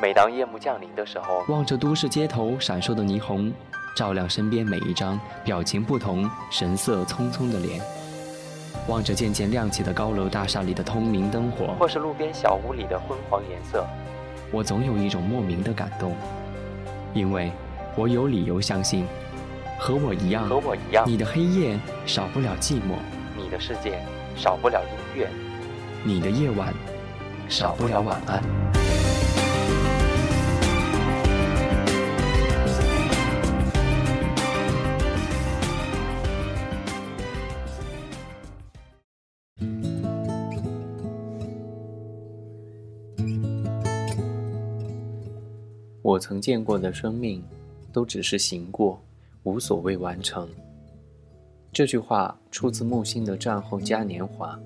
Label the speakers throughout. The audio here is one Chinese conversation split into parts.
Speaker 1: 每当夜幕降临的时候，
Speaker 2: 望着都市街头闪烁的霓虹，照亮身边每一张表情不同、神色匆匆的脸；望着渐渐亮起的高楼大厦里的通明灯火，
Speaker 1: 或是路边小屋里的昏黄颜色，
Speaker 2: 我总有一种莫名的感动，因为我有理由相信，和我一样，
Speaker 1: 和我一样，
Speaker 2: 你的黑夜少不了寂寞，
Speaker 1: 你的世界少不了音乐，
Speaker 2: 你的夜晚少不了晚安。
Speaker 1: 我曾见过的生命，都只是行过，无所谓完成。这句话出自木心的战后嘉年华，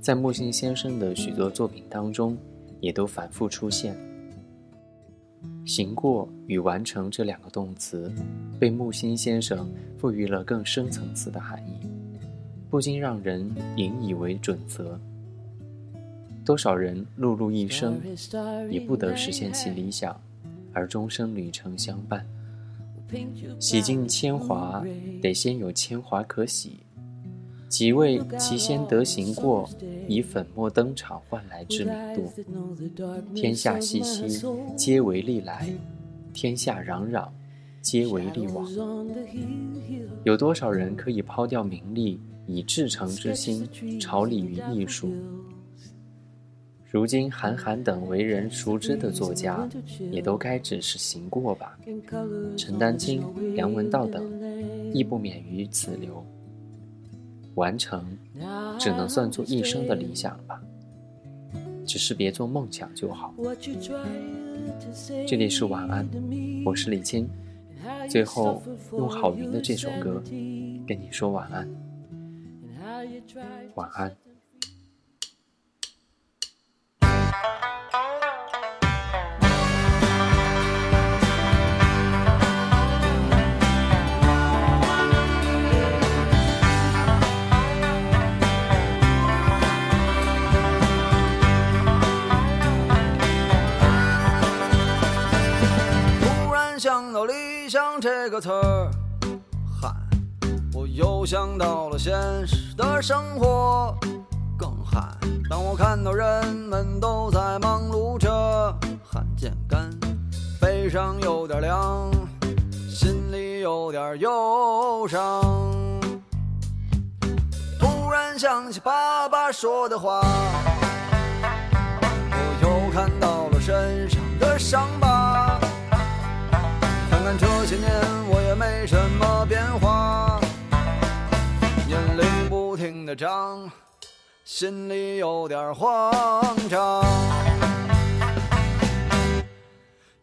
Speaker 1: 在木心先生的许多作品当中，也都反复出现。行过与完成这两个动词，被木心先生赋予了更深层次的含义，不禁让人引以为准则。多少人碌碌一生，也不得实现其理想。而终生旅程相伴，洗尽铅华，得先有铅华可洗。几位其先得行过，以粉墨登场换来知名度。天下熙熙，皆为利来；天下攘攘，皆为利往。有多少人可以抛掉名利，以至诚之心，朝礼于艺术？如今，韩寒等为人熟知的作家，也都该只是行过吧。陈丹青、梁文道等，亦不免于此流。完成，只能算作一生的理想吧。只是别做梦想就好。这里是晚安，我是李青。最后，用郝云的这首歌，跟你说晚安。晚安。
Speaker 3: 突然想到“理想这个词儿，汗，我又想到了现实的生活，更汗。当我看到人们都在忙碌着，汗渐干，背上有点凉，心里有点忧伤。突然想起爸爸说的话，我又看到了身上的伤疤。看这些年，我也没什么变化，年龄不停的长，心里有点慌张。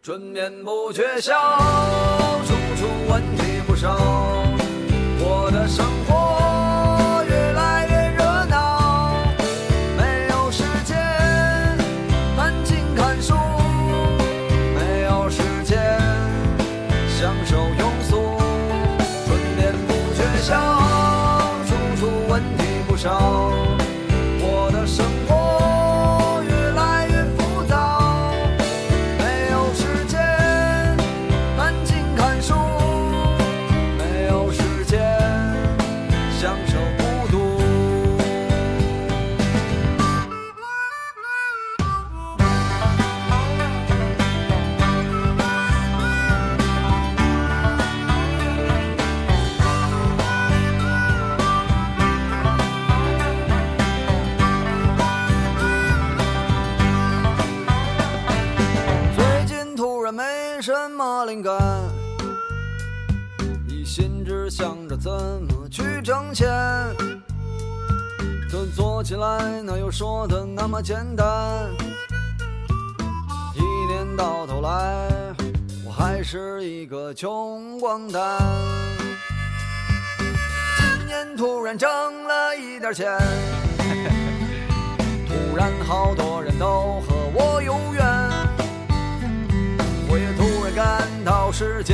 Speaker 3: 春眠不觉晓，处处问题不少，我的生活越来越热闹，没有时间安静看书。没有时间享受庸俗，春眠不觉晓，处处问题不少。什么灵感，一心只想着怎么去挣钱，可做起来哪有说的那么简单？一年到头来，我还是一个穷光蛋。今年突然挣了一点钱，突然好多人都和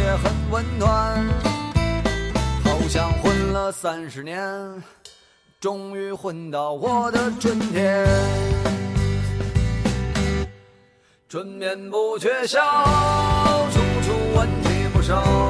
Speaker 3: 也很温暖，好像混了三十年，终于混到我的春天。春眠不觉晓，处处问题不少。